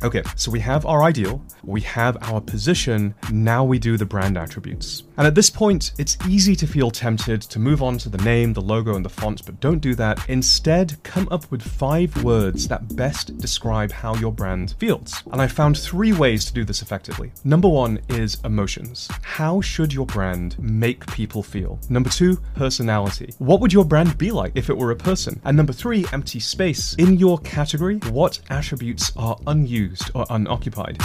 Okay, so we have our ideal, we have our position, now we do the brand attributes. And at this point, it's easy to feel tempted to move on to the name, the logo, and the font, but don't do that. Instead, come up with five words that best describe how your brand feels. And I found three ways to do this effectively. Number one is emotions. How should your brand make people feel? Number two, personality. What would your brand be like if it were a person? And number three, empty space. In your category, what attributes are unused or unoccupied?